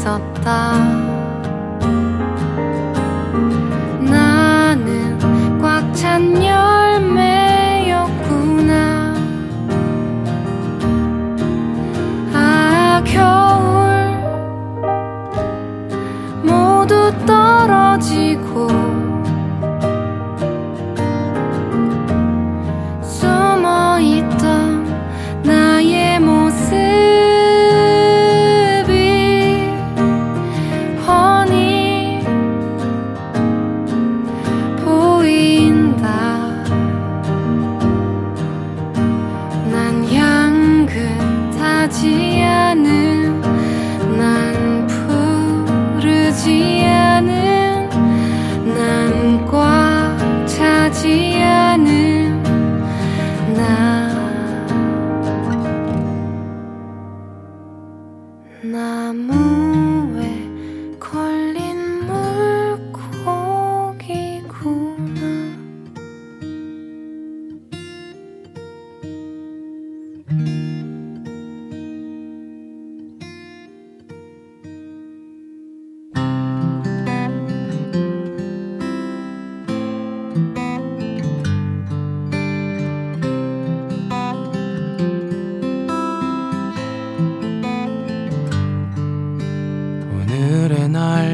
있었다.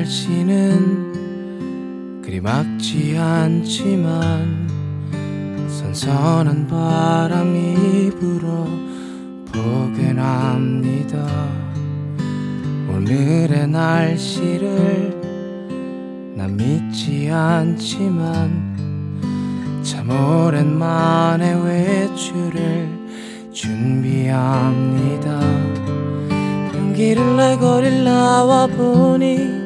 날씨는 그리 막지 않지만 선선한 바람이 불어 포근합니다. 오늘의 날씨를 난 믿지 않지만 참 오랜만에 외출을 준비합니다 용기를 내거릴 나와 보니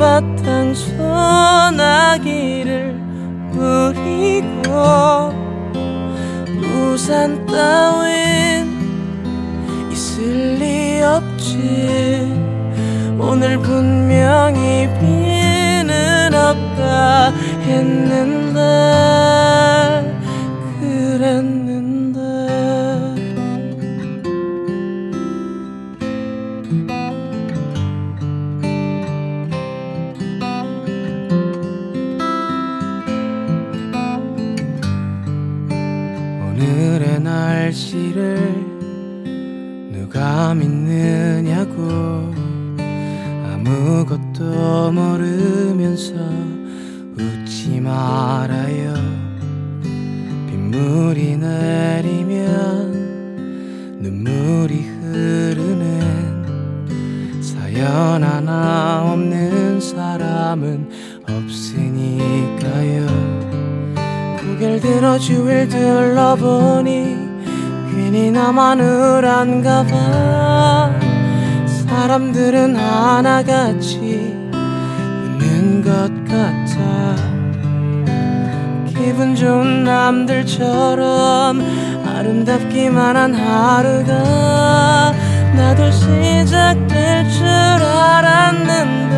바탕 소나기를 뿌리고 우산 따윈 있을 리 없지. 오늘 분명히 비는 없다 했는데 아무것도 모르면서 웃지 말아요. 빗물이 내리면 눈물이 흐르는 사연 하나 없는 사람은 없으니까요. 고개를 들어 주위를 둘러보니 괜히 나만 우울한가 봐. 사람들은 하나같이 것 같아. 기분 좋은 남들처럼 아름답기만 한 하루가 나도 시작될 줄 알았는데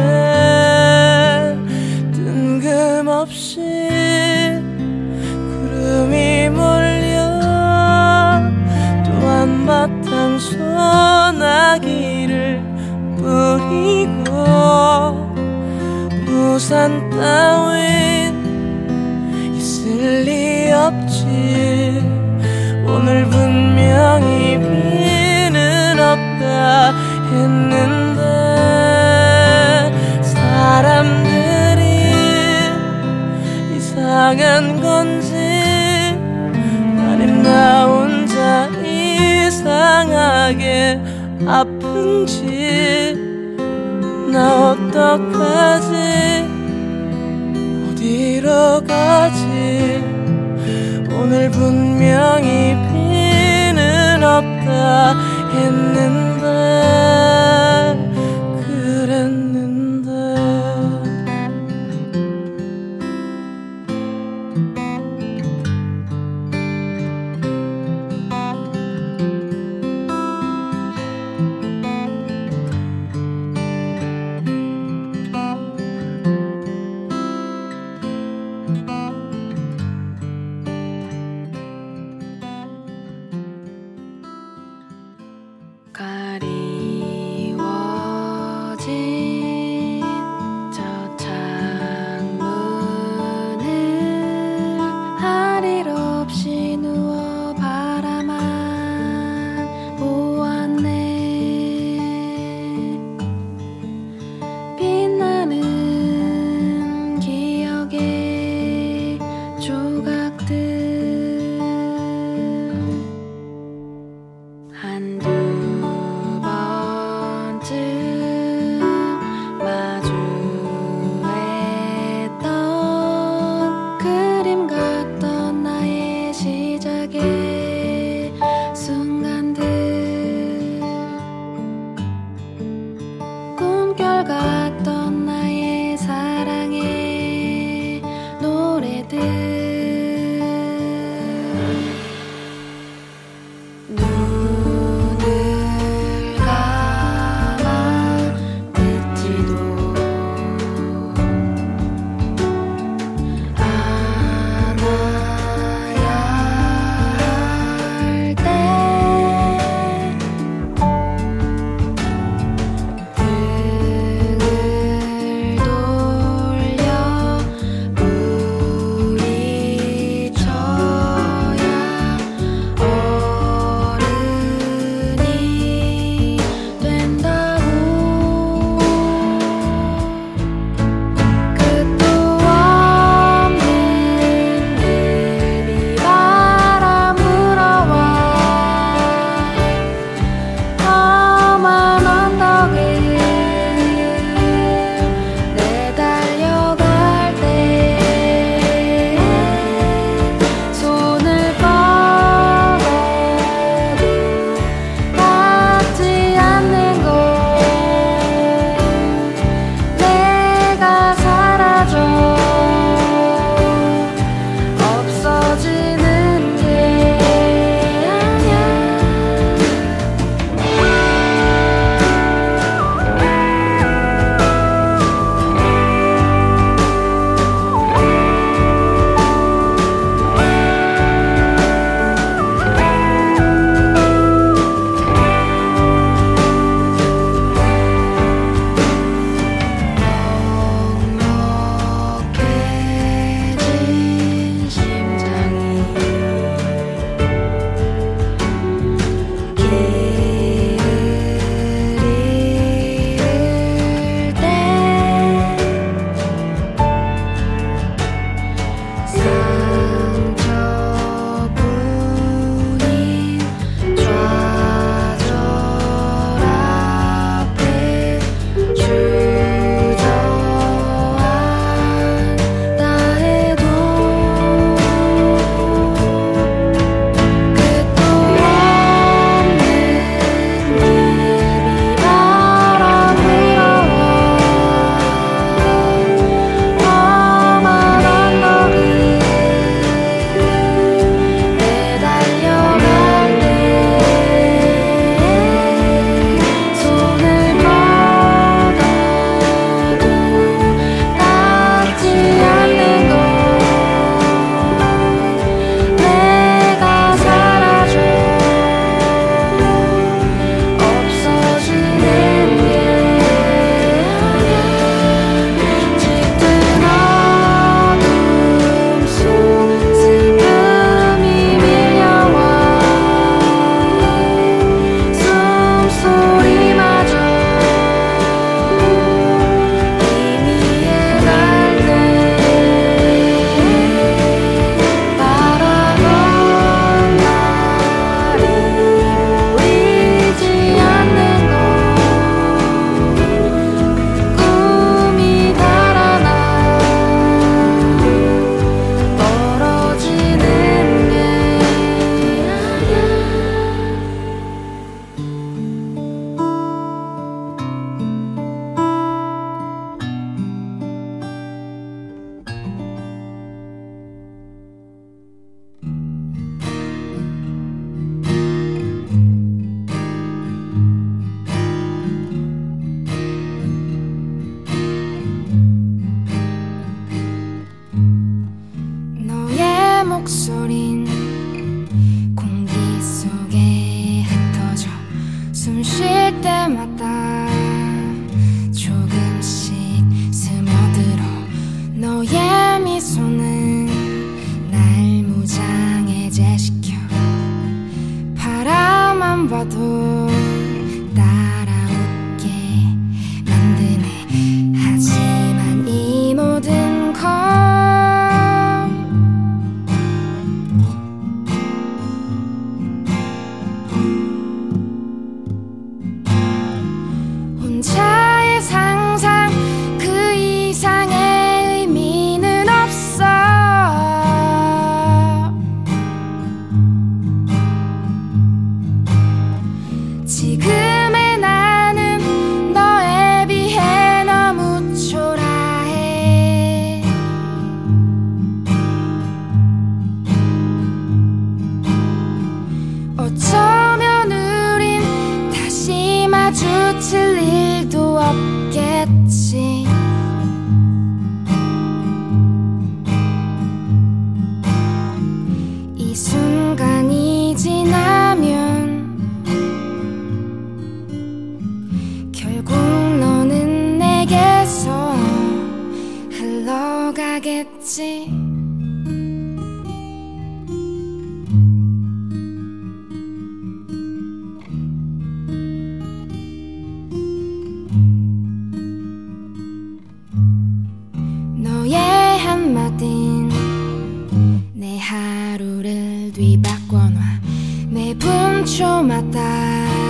ちょまた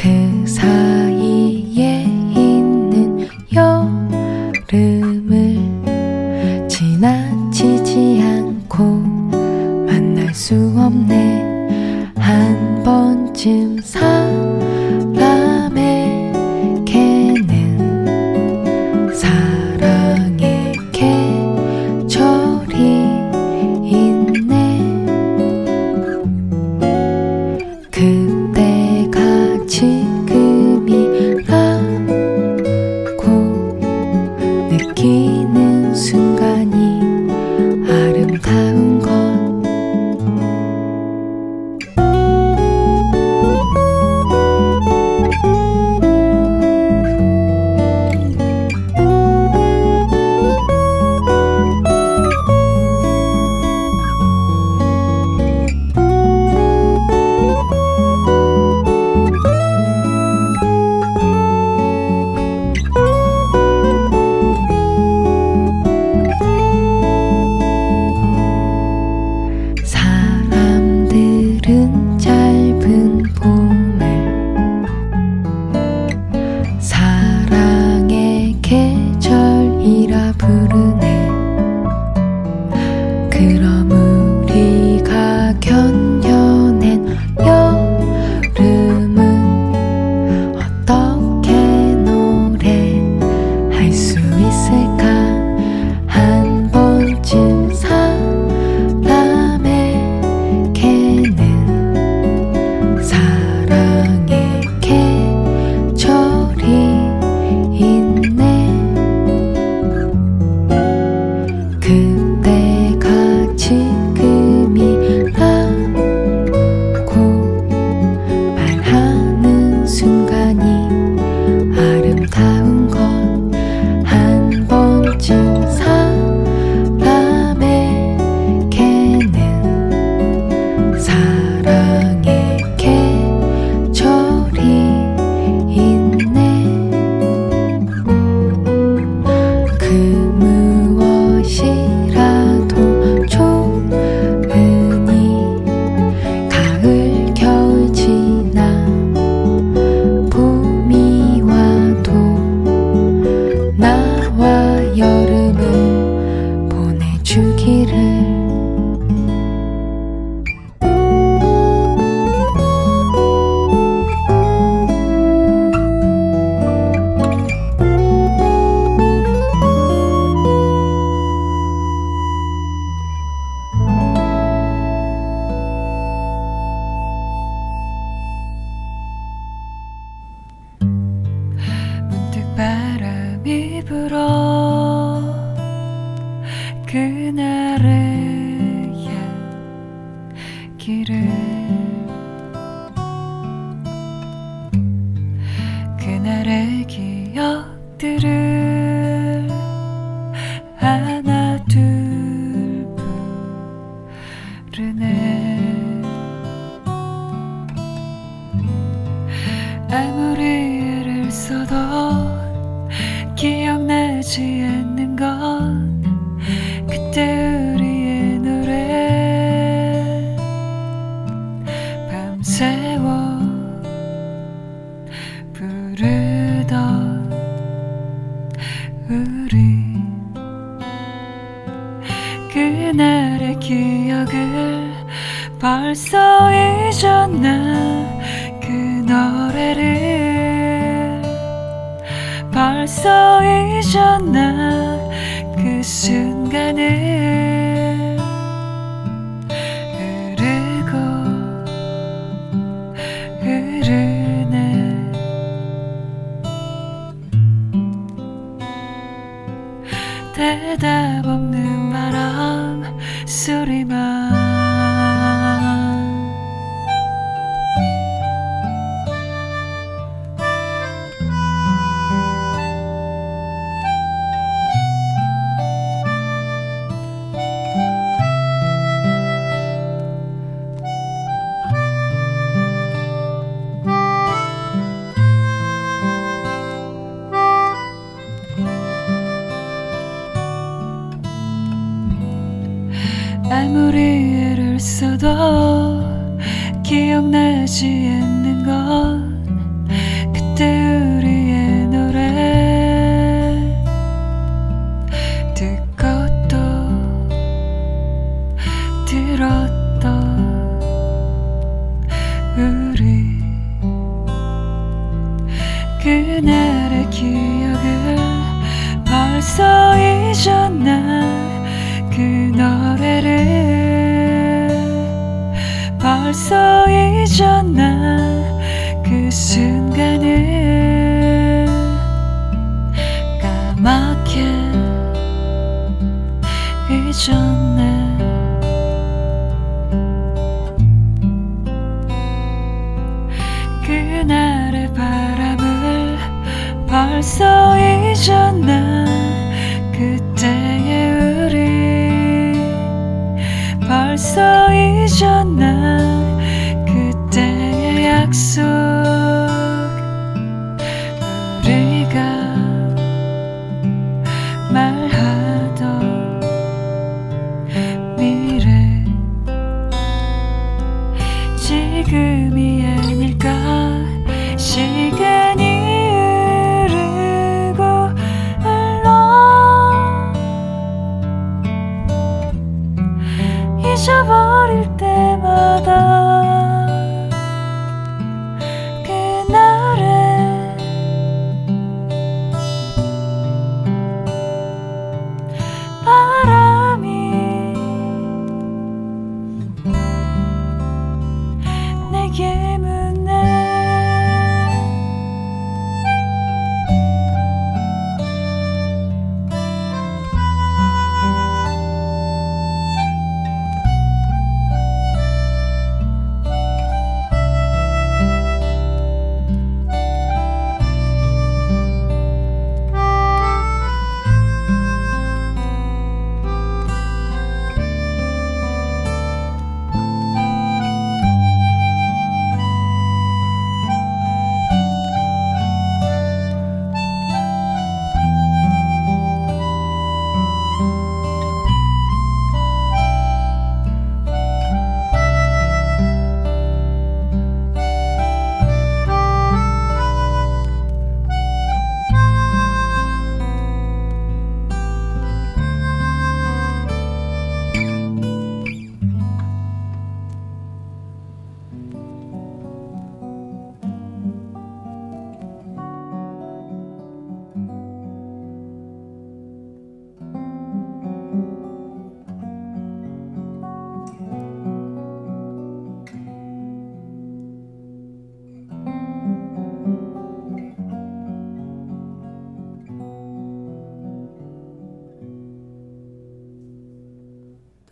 그 사이 부르네. 그럼 잊어 버릴 때마다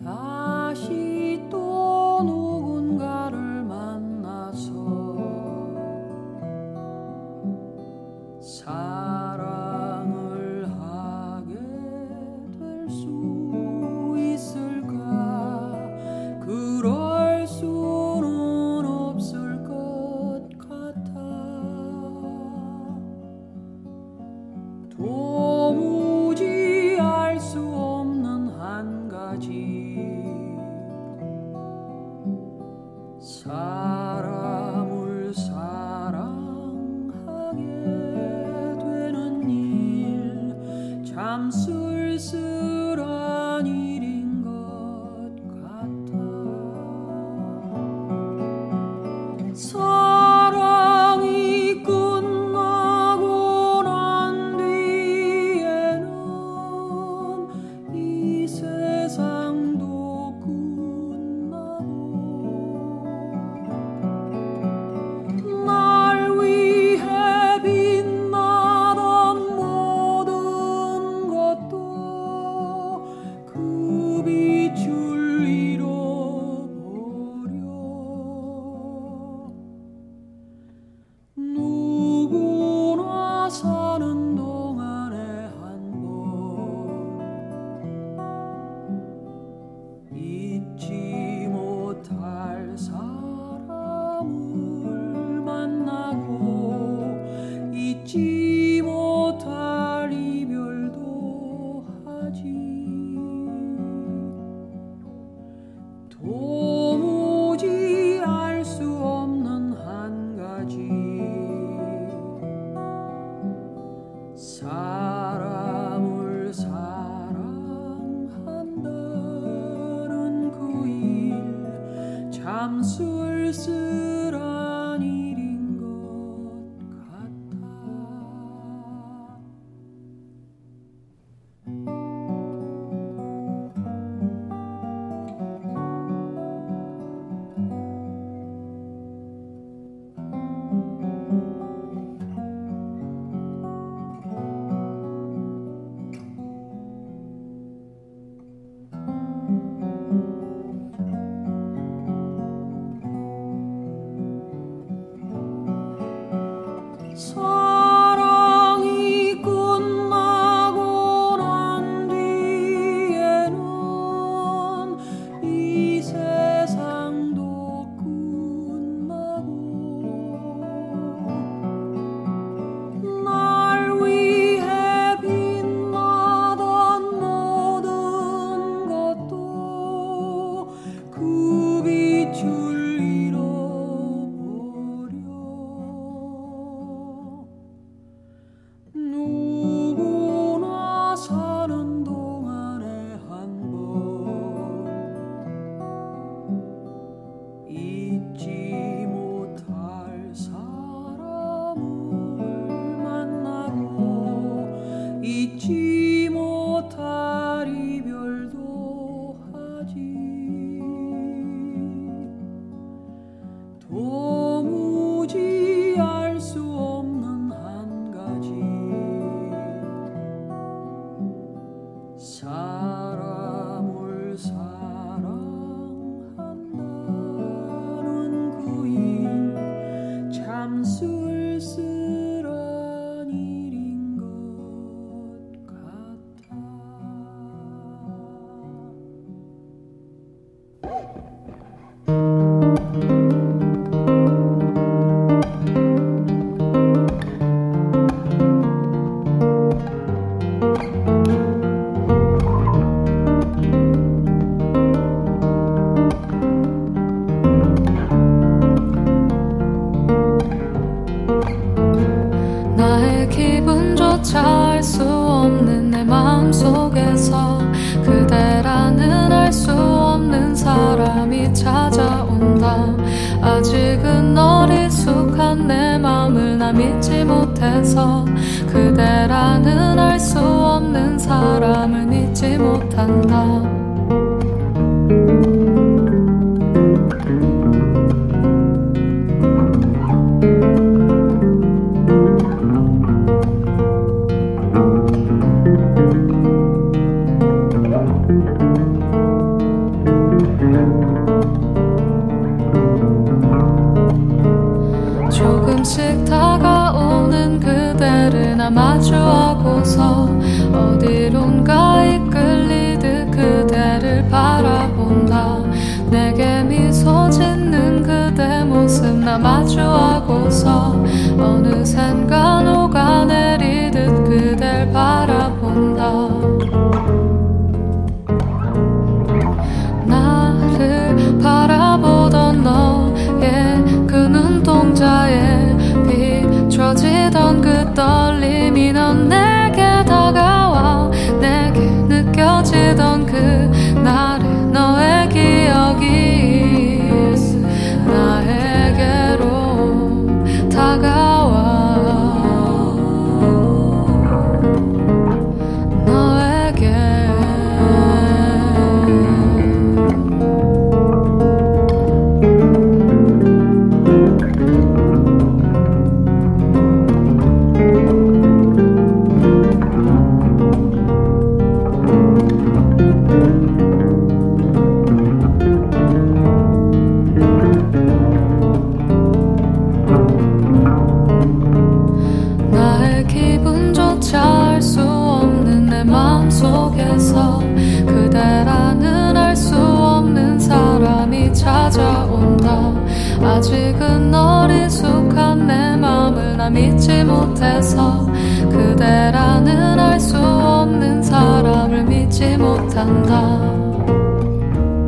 Bye.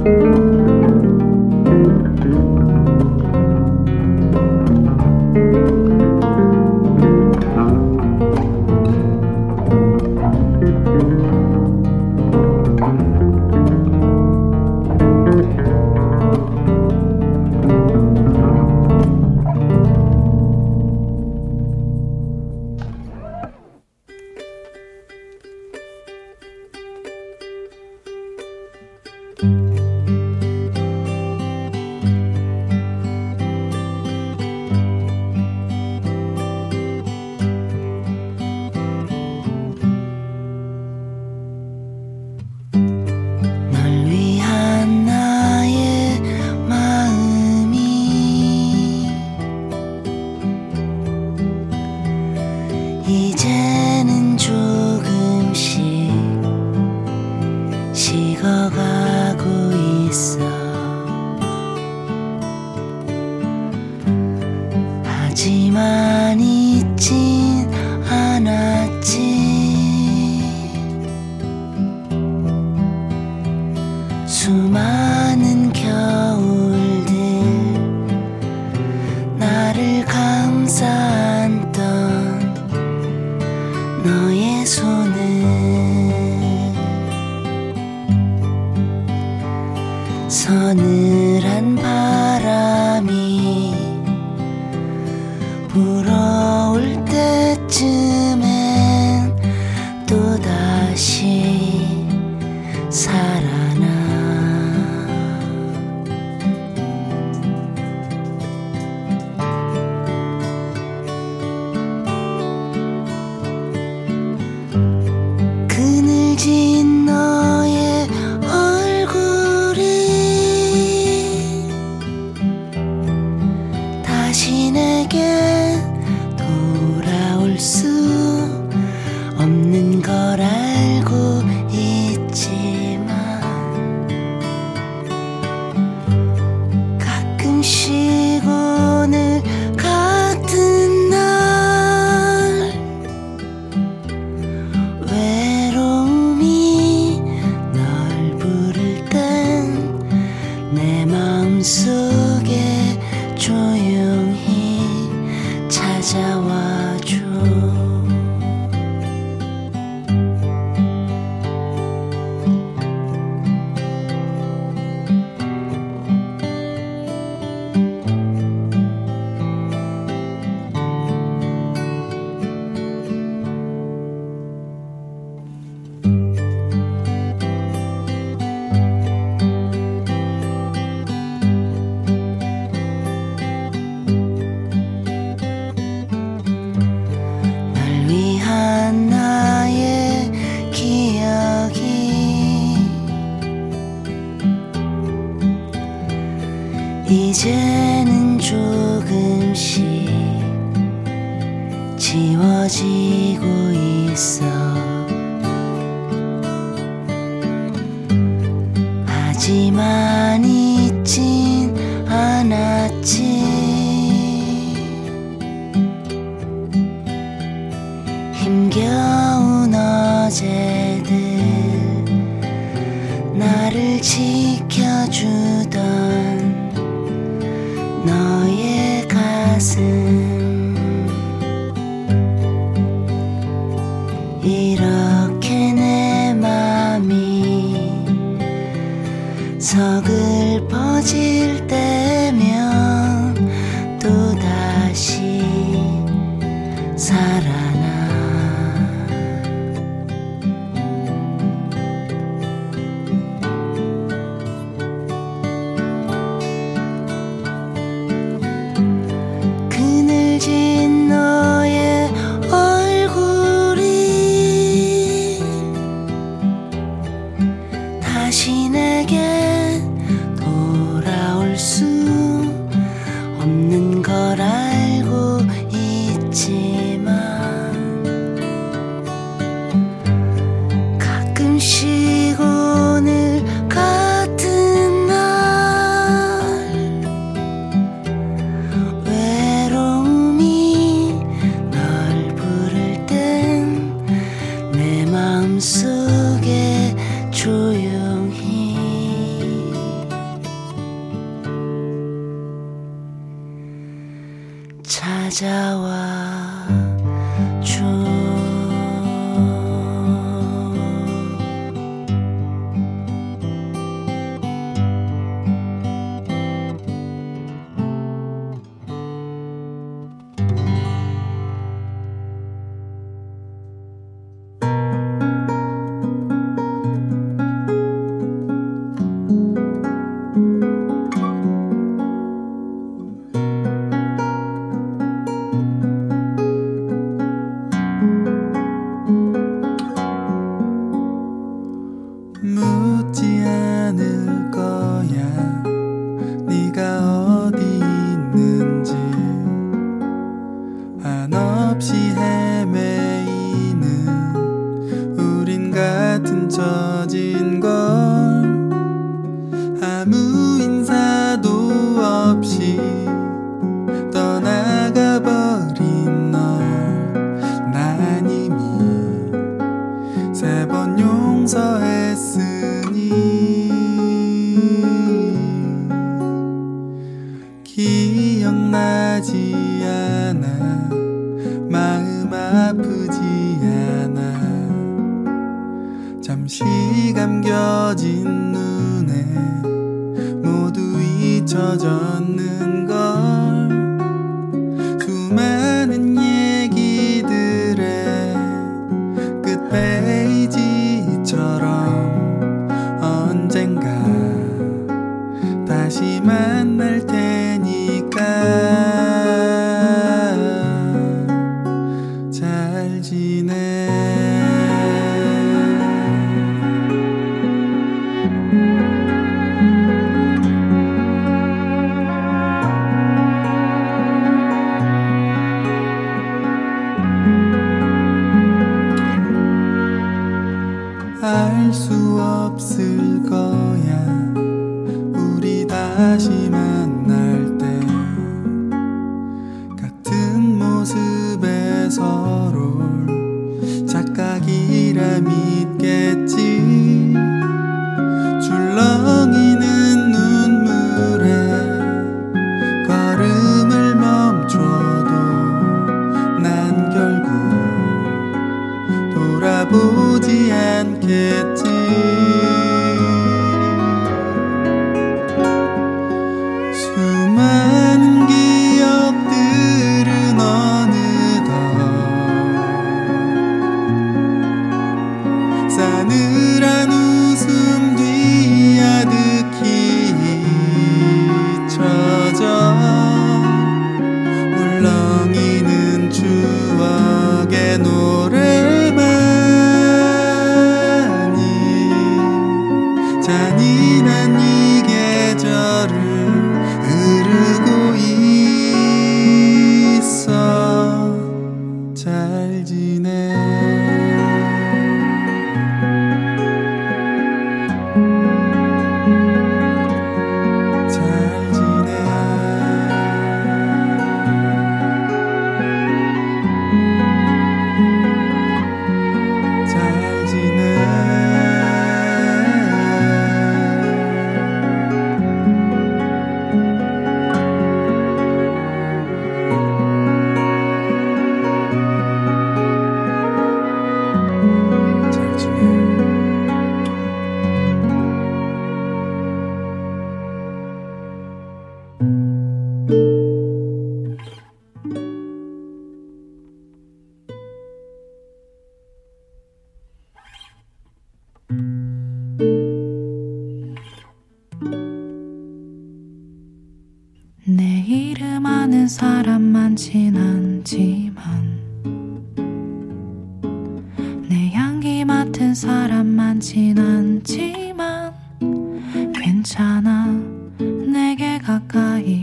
너의 보려 발걸음 멈춰주는 그대만 있